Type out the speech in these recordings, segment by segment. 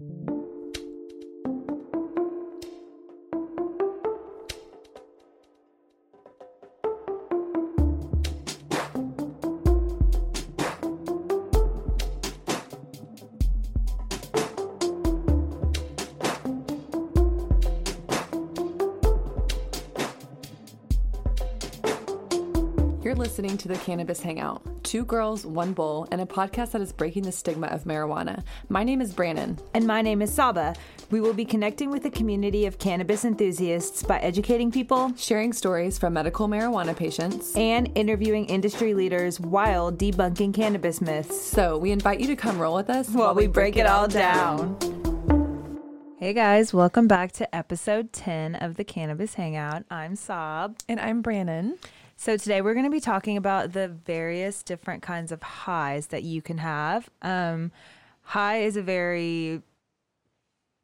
thank you You're listening to the Cannabis Hangout. Two girls, one bowl, and a podcast that is breaking the stigma of marijuana. My name is Brannon. And my name is Saba. We will be connecting with a community of cannabis enthusiasts by educating people, sharing stories from medical marijuana patients, and interviewing industry leaders while debunking cannabis myths. So we invite you to come roll with us while, while we, break, break, it all down. down. Hey guys, welcome back to episode 10 of the Cannabis Hangout. I'm Sab. And I'm Brannon. So, today we're going to be talking about the various different kinds of highs that you can have. Um, high is a very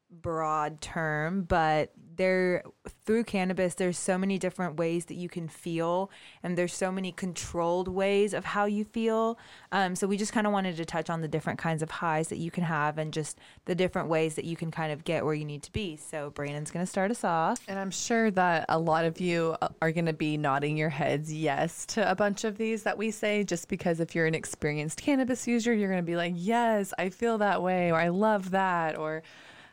broad term, but there through cannabis there's so many different ways that you can feel and there's so many controlled ways of how you feel. Um, so we just kind of wanted to touch on the different kinds of highs that you can have and just the different ways that you can kind of get where you need to be. So brandon's going to start us off. And i'm sure that a lot of you are going to be nodding your heads yes to a bunch of these that we say. Just because if you're an experienced cannabis user you're going to be like yes i feel that way or i love that or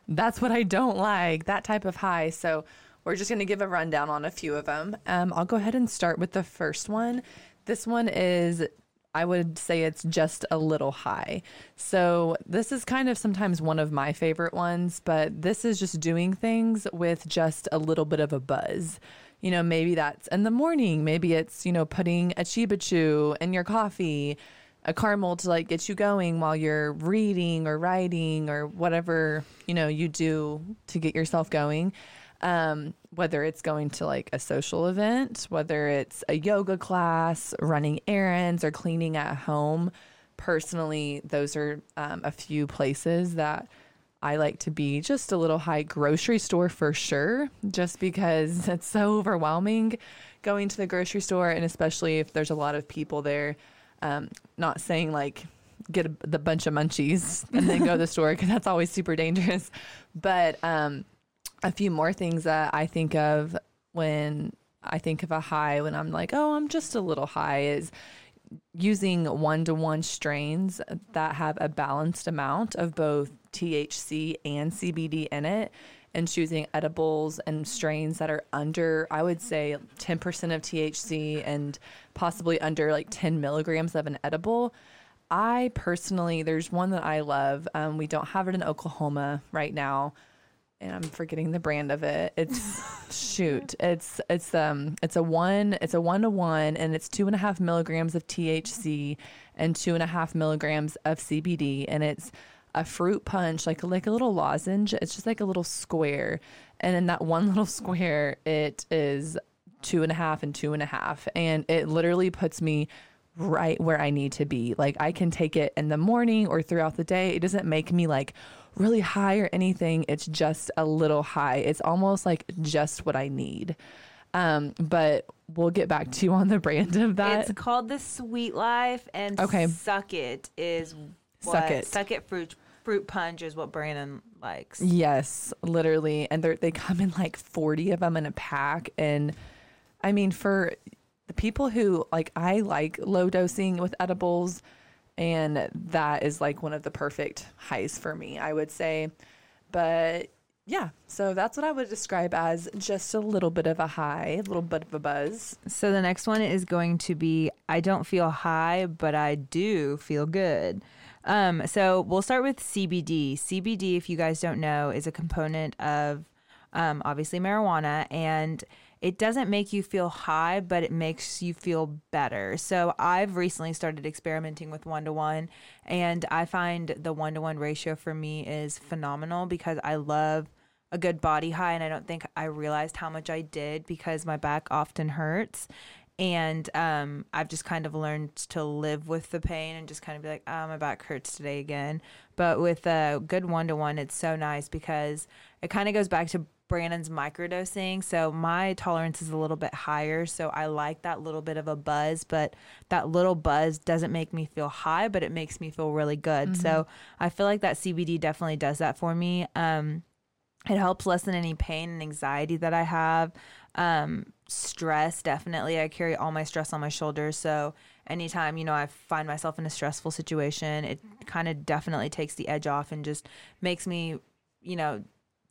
that's what I don't like, that type of high. So we're just going to give a rundown on a few of them. Um, I'll go ahead and start with the first one. This one is, I would say it's just a little high. So this is kind of sometimes one of my favorite ones, but this is just doing things with just a little bit of a buzz. You know, maybe that's in the morning. Maybe it's, you know, putting a Chiba Chew in your coffee a caramel to like get you going while you're reading or writing or whatever you know you do to get yourself going um, whether it's going to like a social event whether it's a yoga class running errands or cleaning at home personally those are um, a few places that I like to be just a little high grocery store for sure, just because it's so overwhelming going to the grocery store, and especially if there's a lot of people there. Um, not saying like get a, the bunch of munchies and then go to the store because that's always super dangerous. But um, a few more things that I think of when I think of a high when I'm like, oh, I'm just a little high is using one to one strains that have a balanced amount of both THC and CBD in it and choosing edibles and strains that are under, I would say, 10% of THC and possibly under like 10 milligrams of an edible. I personally, there's one that I love. Um, we don't have it in Oklahoma right now, and I'm forgetting the brand of it. It's shoot, it's it's um it's a one it's a one to one, and it's two and a half milligrams of THC and two and a half milligrams of CBD, and it's a fruit punch, like like a little lozenge. It's just like a little square, and in that one little square, it is two and a half and two and a half, and it literally puts me right where I need to be. Like I can take it in the morning or throughout the day. It doesn't make me like really high or anything. It's just a little high. It's almost like just what I need. Um, but we'll get back to you on the brand of that. It's called the Sweet Life, and okay. Suck It is what, Suck It. Suck It fruit fruit punch is what Brandon likes. Yes, literally. And they they come in like 40 of them in a pack. And I mean, for the people who like, I like low dosing with edibles. And that is like one of the perfect highs for me, I would say. But yeah, so that's what I would describe as just a little bit of a high, a little bit of a buzz. So the next one is going to be I don't feel high, but I do feel good. Um, so we'll start with CBD. CBD, if you guys don't know, is a component of um, obviously marijuana and it doesn't make you feel high, but it makes you feel better. So I've recently started experimenting with one to one, and I find the one to one ratio for me is phenomenal because I love a good body high, and I don't think I realized how much I did because my back often hurts and um, I've just kind of learned to live with the pain and just kind of be like, oh, my back hurts today again. But with a good one to one, it's so nice because it kind of goes back to Brandon's microdosing. So my tolerance is a little bit higher. So I like that little bit of a buzz, but that little buzz doesn't make me feel high, but it makes me feel really good. Mm-hmm. So I feel like that CBD definitely does that for me. Um, it helps lessen any pain and anxiety that I have. Um, stress, definitely. I carry all my stress on my shoulders. So anytime, you know, I find myself in a stressful situation, it kind of definitely takes the edge off and just makes me, you know,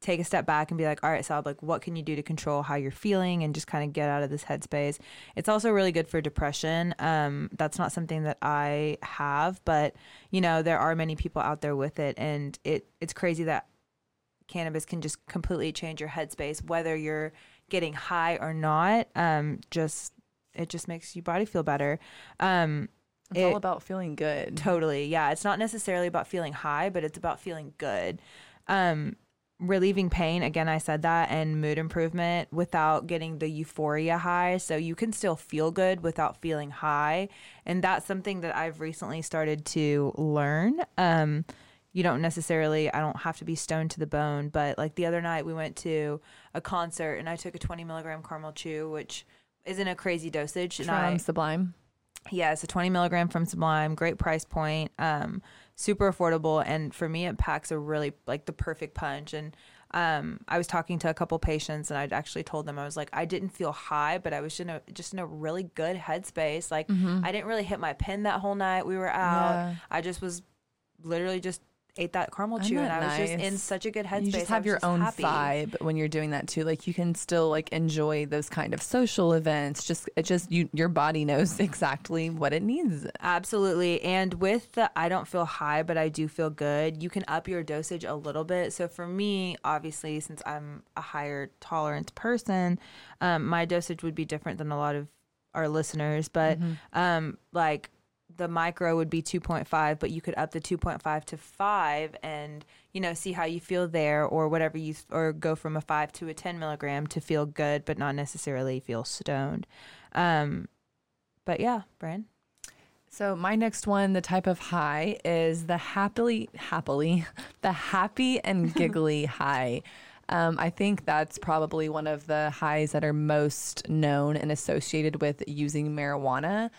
take a step back and be like, all right, Sab, like, what can you do to control how you're feeling and just kind of get out of this headspace? It's also really good for depression. Um, that's not something that I have, but you know, there are many people out there with it, and it it's crazy that cannabis can just completely change your headspace, whether you're getting high or not. Um, just it just makes your body feel better. Um, it's it, all about feeling good. Totally. Yeah. It's not necessarily about feeling high, but it's about feeling good. Um, relieving pain again i said that and mood improvement without getting the euphoria high so you can still feel good without feeling high and that's something that i've recently started to learn um, you don't necessarily i don't have to be stoned to the bone but like the other night we went to a concert and i took a 20 milligram caramel chew which isn't a crazy dosage. From I, sublime? Yeah it's a 20 milligram from sublime great price point um, super affordable and for me it packs a really like the perfect punch. And um, I was talking to a couple patients and I'd actually told them I was like I didn't feel high but I was in a just in a really good headspace. Like mm-hmm. I didn't really hit my pin that whole night we were out. Yeah. I just was literally just ate that caramel chew and I nice? was just in such a good headspace. You just have your own happy. vibe when you're doing that too. Like you can still like enjoy those kind of social events. Just it just you your body knows exactly what it needs. Absolutely. And with the I don't feel high but I do feel good, you can up your dosage a little bit. So for me, obviously since I'm a higher tolerance person, um, my dosage would be different than a lot of our listeners, but mm-hmm. um, like the micro would be 2.5 but you could up the 2.5 to 5 and you know see how you feel there or whatever you or go from a 5 to a 10 milligram to feel good but not necessarily feel stoned um but yeah Brian so my next one, the type of high is the happily, happily, the happy and giggly high. Um, I think that's probably one of the highs that are most known and associated with using marijuana.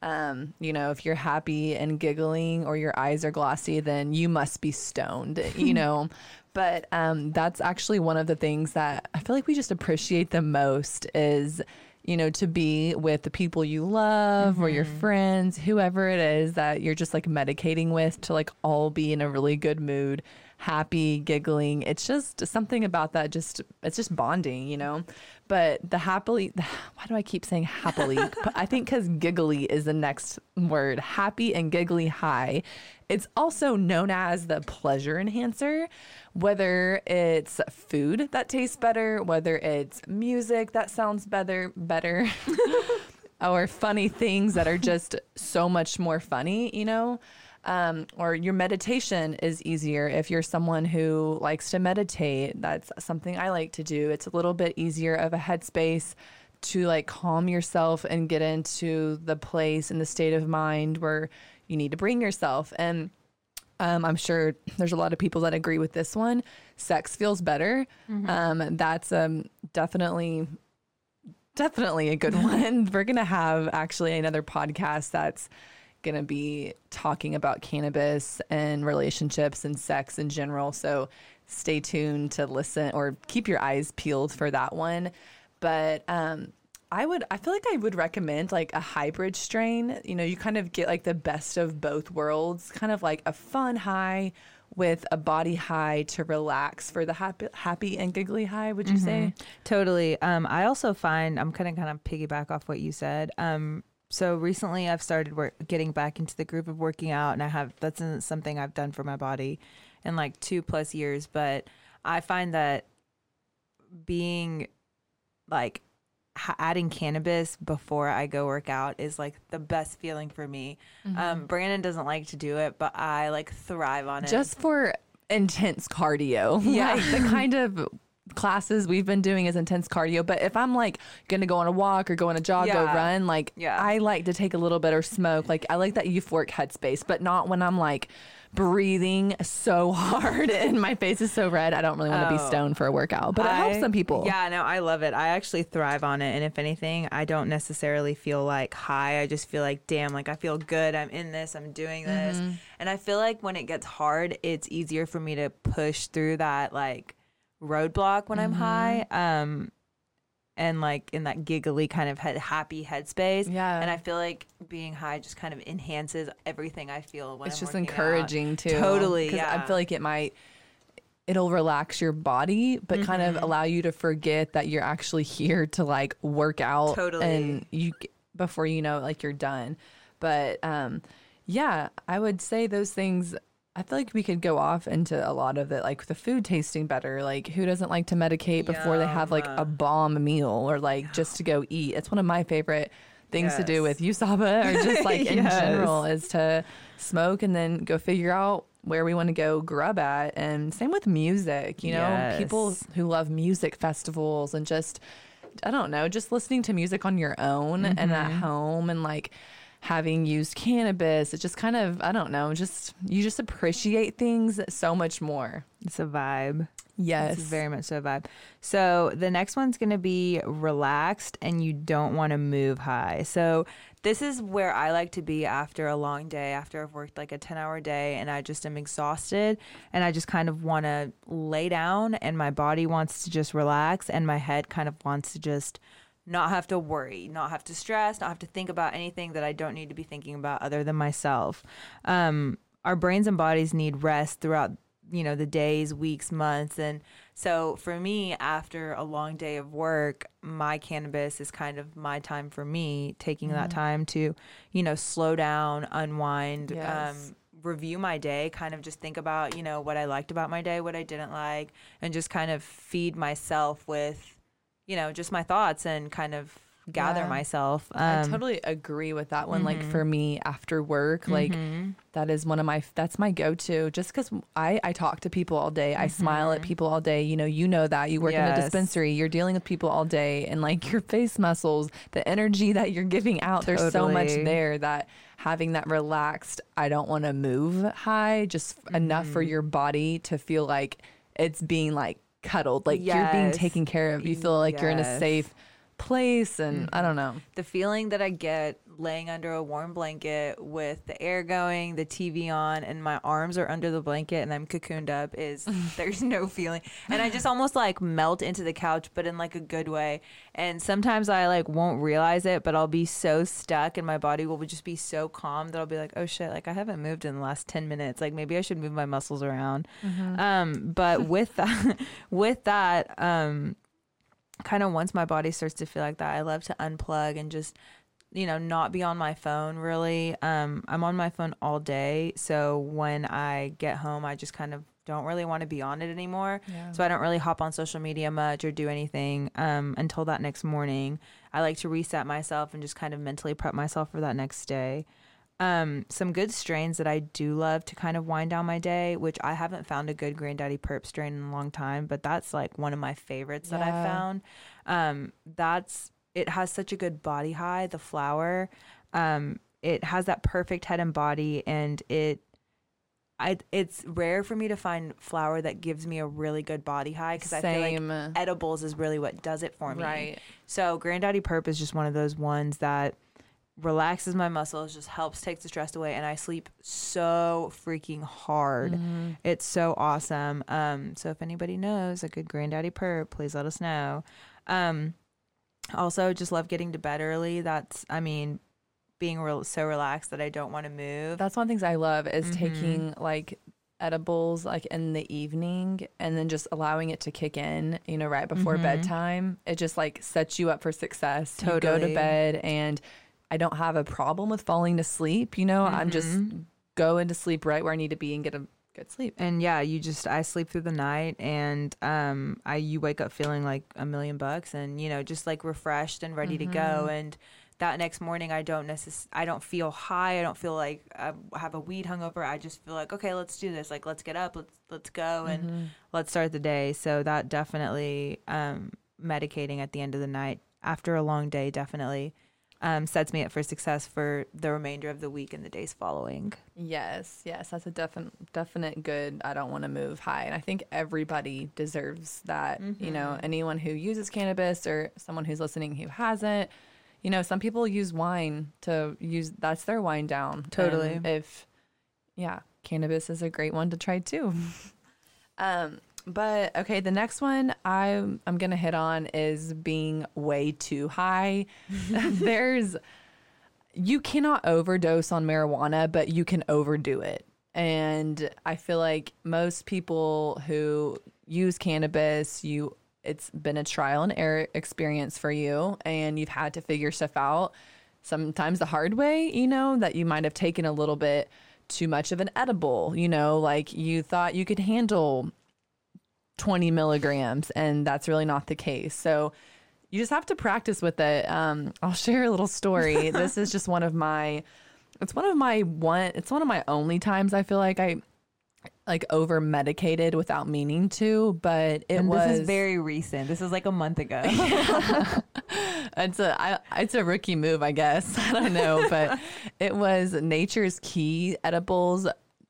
Um, you know, if you're happy and giggling or your eyes are glossy, then you must be stoned, you know. but um, that's actually one of the things that I feel like we just appreciate the most is, you know, to be with the people you love mm-hmm. or your mm-hmm. friends, whoever it is that you're just like medicating with to like all be in a really good mood happy, giggling. It's just something about that. Just it's just bonding, you know. But the happily, why do I keep saying happily? I think because giggly is the next word. Happy and giggly high. It's also known as the pleasure enhancer, whether it's food that tastes better, whether it's music that sounds better, better, or funny things that are just so much more funny, you know um, or your meditation is easier if you're someone who likes to meditate. That's something I like to do. It's a little bit easier of a headspace to like calm yourself and get into the place and the state of mind where you need to bring yourself. And um, I'm sure there's a lot of people that agree with this one. Sex feels better. Mm-hmm. Um, that's um, definitely, definitely a good one. We're gonna have actually another podcast that's going to be talking about cannabis and relationships and sex in general. So stay tuned to listen or keep your eyes peeled for that one. But um, I would, I feel like I would recommend like a hybrid strain. You know, you kind of get like the best of both worlds, kind of like a fun high with a body high to relax for the happy, happy and giggly high. Would you mm-hmm. say? Totally. Um, I also find I'm kind of kind of piggyback off what you said. Um, so recently I've started work, getting back into the groove of working out, and I have that's something I've done for my body in like two plus years. But I find that being like adding cannabis before I go work out is like the best feeling for me. Mm-hmm. Um, Brandon doesn't like to do it, but I like thrive on it. Just for intense cardio. Yeah. Like the kind of classes we've been doing is intense cardio. But if I'm like gonna go on a walk or go on a jog, yeah. go run, like yeah. I like to take a little bit or smoke. Like I like that euphoric headspace, but not when I'm like breathing so hard and my face is so red. I don't really want to be Oh. stoned for a workout, but it I- helps some people. Yeah, no, I love it. I actually thrive on it. And if anything, I don't necessarily feel like high. I just feel like, damn, like I feel good. I'm in this. I'm doing this. Mm-hmm. And I feel like when it gets hard, it's easier for me to push through that like roadblock when I'm Mm-hmm. high. Um, and like in that giggly kind of head, happy headspace. Yeah. And I feel like being high just kind of enhances everything I feel when it's I'm just working out. encouraging too. Totally, 'Cause I feel like it might it'll relax your body, but kind Mm-hmm. of allow you to forget that you're actually here to like work out Totally. and you before you know it, like you're done. But um yeah, I would say those things I feel like we could go off into a lot of it, like the food tasting better. Like, who doesn't like to medicate before they have like a bomb meal or like just to go eat? It's one of my favorite things to do Yes. with USABA or just like in Yes. general is to smoke and then go figure out where we want to go grub at. And same with music, you know, people who love music festivals and just, I don't know, just listening to music on your own and Mm-hmm. at home and like having used cannabis. It just kind of, I don't know, just, you just appreciate things so much more. It's a vibe. Yes. It's very much so a vibe. So the next one's going to be relaxed and you don't want to move high. So this is where I like to be after a long day, after I've worked like a 10 hour day and I just am exhausted and I just kind of want to lay down and my body wants to just relax and my head kind of wants to just not have to worry, not have to stress, not have to think about anything that I don't need to be thinking about other than myself. Um, our brains and bodies need rest throughout you know the days weeks months and so for me after a long day of work my cannabis is kind of my time for me taking that time to you know slow down unwind Yes. um review my day kind of just think about you know what i liked about my day what i didn't like and just kind of feed myself with you know just my thoughts and kind of gather Yeah. myself I um, totally agree with that one. Like for mm-hmm. me, after work, like mm-hmm. that is one of my that's my go to. Just because I I talk to people all day, I smile at mm-hmm. people all day. You know, you know that you work in a dispensary, you're dealing with people all day, and like your face muscles, the energy that you're giving out, there's so much there that having that relaxed, I don't want to move high, just enough for your body to feel like it's being like cuddled, like you're being taken care of. You feel like you're in a safe place, and I don't know. the feeling that I get laying under a warm blanket with the air going, the TV on, and my arms are under the blanket and I'm cocooned up is there's no feeling. And I just almost like melt into the couch, but in like a good way. And sometimes I like won't realize it, but I'll be so stuck and my body will just be so calm that I'll be like, oh shit, like I haven't moved in the last 10 minutes. Like maybe I should move my muscles around. Um, but with that, with that, um, kind of once my body starts to feel like that, I love to unplug and just, you know, not be on my phone really. Um, I'm on my phone all day. So when I get home, I just kind of don't really want to be on it anymore. Yeah. So I don't really hop on social media much or do anything um, until that next morning. I like to reset myself and just kind of mentally prep myself for that next day. Um, some good strains that I do love to kind of wind down my day, which I haven't found a good Granddaddy Purp strain in a long time, but that's like one of my favorites that I found. Um, that's it has such a good body high, the flower. Um, it has that perfect head and body, and it. I, it's rare for me to find flower that gives me a really good body high because I feel like edibles is really what does it for me. Right. So Granddaddy Purp is just one of those ones that relaxes my muscles, just helps take the stress away, and I sleep so freaking hard. Mm-hmm. It's so awesome. Um, so if anybody knows a good Granddaddy Purp, please let us know. Um, also, just love getting to bed early. That's, I mean, being real so relaxed that I don't want to move. That's one of the things I love is Mm-hmm. taking like edibles like in the evening and then just allowing it to kick in, you know, right before Mhm. bedtime. It just like sets you up for success. You go to bed and I don't have a problem with falling to sleep, you know. I'm just Mm-hmm. go into sleep right where I need to be and get a good sleep. and yeah, you just I sleep through the night and um I you wake up feeling like a million bucks and you know just like refreshed and ready to go. And that next morning I don't necess- I don't feel high. I don't feel like I have a weed hungover. I just feel like okay let's do this. Like let's get up. Let's let's go and let's start the day. So that definitely um medicating at the end of the night after a long day definitely um, sets me up for success for the remainder of the week and the days following. Yes, yes, that's a definite definite good. I don't want to move high, and I think everybody deserves that. You know, Mm-hmm. anyone who uses cannabis or someone who's listening who hasn't. You know, some people use wine to use. That's their wine down. Totally. And if, yeah, cannabis is a great one to try too. um, but okay, the next one I'm I'm gonna hit on is being way too high. There's you cannot overdose on marijuana, but you can overdo it. And I feel like most people who use cannabis, you it's been a trial and error experience for you and you've had to figure stuff out sometimes the hard way, you know, that you might have taken a little bit too much of an edible, you know, like you thought you could handle 20 milligrams and that's really not the case. So you just have to practice with it. Um, I'll share a little story. this is just one of my, it's one of my one, it's one of my only times I feel like I like over medicated without meaning to, but it And was this is very recent. This is like a month ago. it's a I, it's a rookie move, I guess. I don't know, but it was Nature's Key edibles.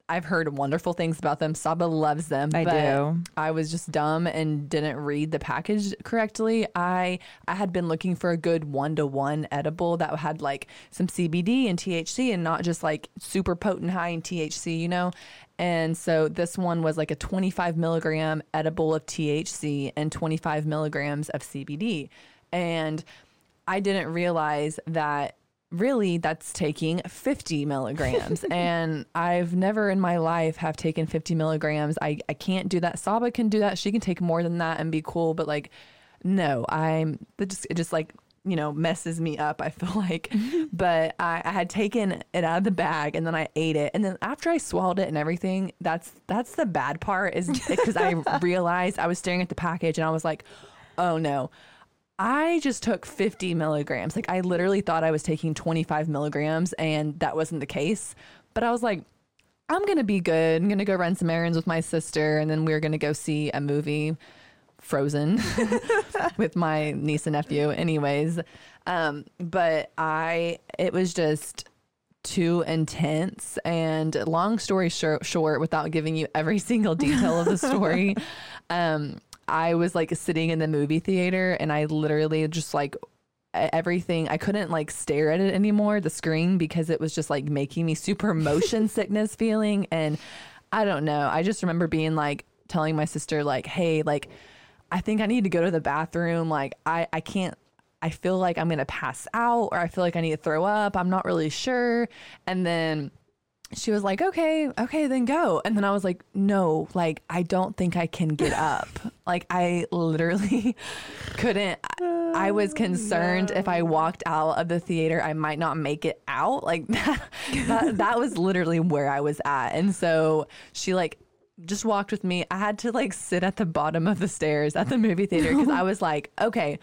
I've heard wonderful things about them. Saba loves them. I but do. I was just dumb and didn't read the package correctly. I I had been looking for a good one to one edible that had like some CBD and THC and not just like super potent high in THC, you know. And so this one was like a 25 milligram edible of THC and 25 milligrams of CBD. And I didn't realize that really that's taking 50 milligrams. And i've never in my life have taken 50 milligrams. I, I can't do that. Saba can do that. She can take more than that and be cool. But like no i'm it just it just like you know messes me up i feel like. But I, I had taken it out of the bag and then i ate it. And then after i swallowed it and everything that's that's the bad part is because i realized i was staring at the package and i was like oh no I just took 50 milligrams. Like I literally thought I was taking 25 milligrams and that wasn't the case. But I was like, I'm going to be good. I'm going to go run some errands with my sister and then we're going to go see a movie, Frozen, with my niece and nephew. Anyways, um, but I, it was just too intense. And long story short, short, without giving you every single detail of the story, um, I was like sitting in the movie theater and I literally just like everything I couldn't like stare at it anymore the screen because it was just like making me super motion sickness feeling and I don't know I just remember being like telling my sister like hey like I think I need to go to the bathroom like I I can't I feel like I'm going to pass out or I feel like I need to throw up I'm not really sure and then she was like, okay, okay, then go. And then I was like, no, like, I don't think I can get up. like, I literally couldn't. I oh, was concerned if I walked out of the theater, I might not make it out. Like, that, that, that was literally where I was at. And so she, like, just walked with me. I had to, like, sit at the bottom of the stairs at the movie theater because I was like, okay.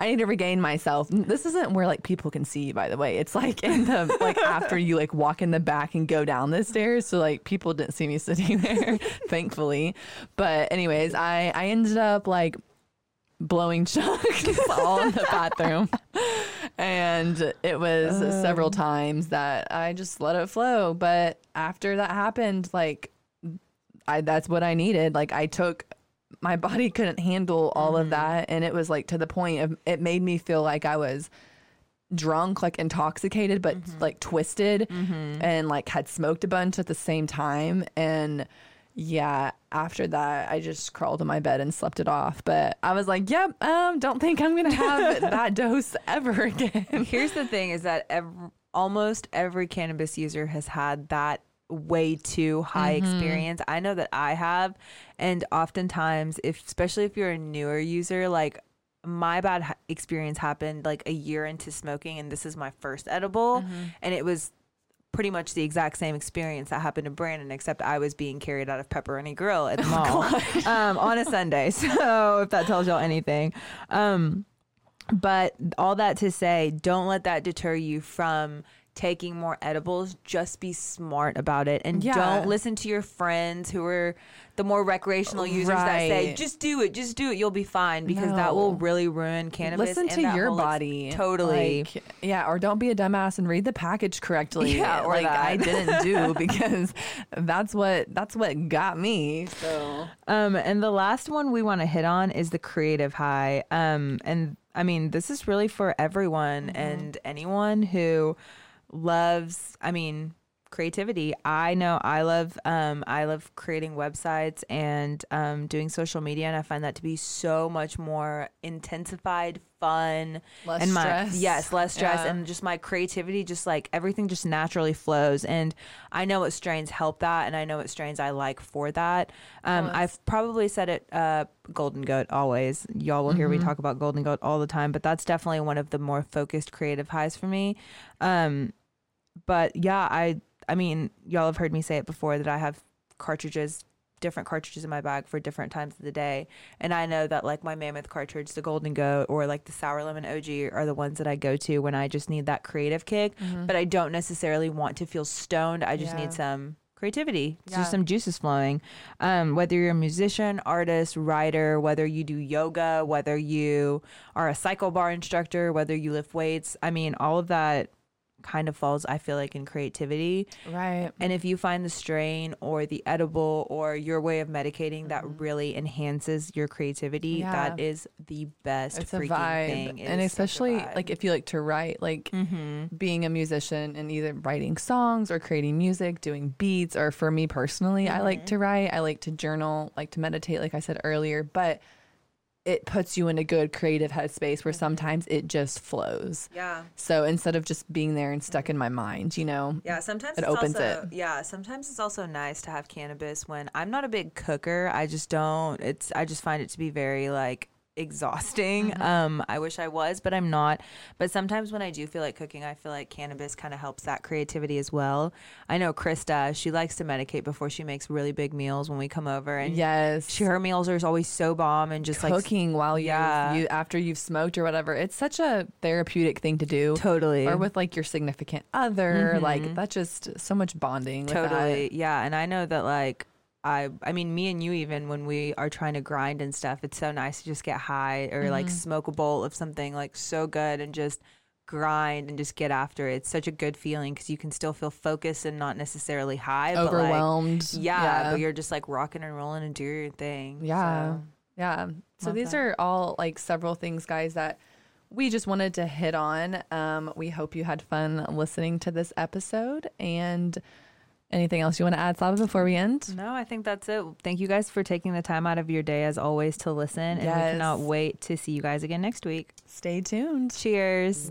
I need to regain myself. This isn't where like people can see you, by the way. It's like in the like after you like walk in the back and go down the stairs. So like people didn't see me sitting there, thankfully. But anyways, I I ended up like blowing chunks all in the bathroom. And it was several oh. times that I just let it flow. But after that happened, like I that's what I needed. Like I took my body couldn't handle all of mm-hmm. that and it was like to the point of it made me feel like I was drunk, like intoxicated but mm-hmm. like twisted mm-hmm. and like had smoked a bunch at the same time and yeah, after that I just crawled in my bed and slept it off. But I was like, "Yep, um don't think I'm to have that dose ever again." Here's the thing: is that ev almost every cannabis user has had that way too high experience. I know that I have, and oftentimes, if especially if you're a newer user, like my bad ha- experience happened like a year into smoking, and this is my first edible, and it was pretty much the exact same experience that happened to Brandon, except I was being carried out of Pepperoni Grill at the mall um, on a Sunday. So if that tells y'all anything. Um, but all that to say, don't let that deter you from taking more edibles, just be smart about it and Yeah. don't listen to your friends who are the more recreational users that say just do it, just do it, you'll be fine because that will really ruin cannabis. Listen and to your whole ex- body. totally. Like, yeah, or don't be a dumbass and read the package correctly. Yeah, or like I didn't do because that's what that's what got me. So Um, and the last one we want to hit on is the creative high. Um, and I mean, this is really for everyone Mm-hmm. and anyone who loves, I mean, creativity. I know I love, um, I love creating websites and um, doing social media, and I find that to be so much more intensified, fun, Less and my stress. yes, less stress, Yeah. and just my creativity, just like everything, just naturally flows. And I know what strains help that, and I know what strains I like for that. Um, Course. I've probably said it, uh, Golden Goat always. Y'all will hear me Mm-hmm. talk about Golden Goat all the time, but that's definitely one of the more focused creative highs for me. Um, but yeah, I I mean, y'all have heard me say it before that I have cartridges, different cartridges in my bag for different times of the day, and I know that like my Mammoth cartridge, the Golden Goat, or like the Sour Lemon OG are the ones that I go to when I just need that creative kick, but I don't necessarily want to feel stoned. I just Mm-hmm. Yeah. need some creativity Yeah. just some juices flowing um, whether you're a musician artist writer whether you do yoga whether you are a cycle bar instructor whether you lift weights i mean all of that kind of falls i feel like in creativity right. and if you find the strain or the edible or your way of medicating that Mm-hmm. really enhances your creativity Yeah. that is the best It's a freaking vibe, thing It and is such a especially like if you like to write, like Mhm. being a musician and either writing songs or creating music, doing beats, or for me personally, I like to write. I like to journal, like to meditate, like I said earlier, but it puts you in a good creative headspace where mm-hmm. sometimes it just flows. yeah So instead of just being there and stuck in my mind, you know, Yeah, sometimes It it's opens also, it. Yeah, sometimes it's also nice to have cannabis when I'm not a big cooker. I just don't. It's I just find it to be very like exhausting. Mm-hmm. Um, I wish I was, but I'm not. But sometimes when I do feel like cooking, I feel like cannabis kind of helps that creativity as well. I know Krista, she likes to medicate before she makes really big meals when we come over, and yes, she, her meals are always so bomb and just like cooking while you Yeah. you after you've smoked or whatever. It's such a therapeutic thing to do. totally Or with like your significant other, like that's just so much bonding. Totally yeah and i know that like i i mean me and you even when we are trying to grind and stuff it's so nice to just get high or like Mm-hmm. smoke a bowl of something like so good and just grind and just get after it it's such a good feeling because you can still feel focused and not necessarily high but, like, Overwhelmed. yeah, but you're just like rocking and rolling and do your thing Yeah. so. Yeah. So these that. are all like several things, guys, that we just wanted to hit on. Um, we hope you had fun listening to this episode. And anything else you want to add, Saba, before we end? no i think that's it thank you guys for taking the time out of your day as always to listen and we cannot wait to see you guys again next week Stay tuned. cheers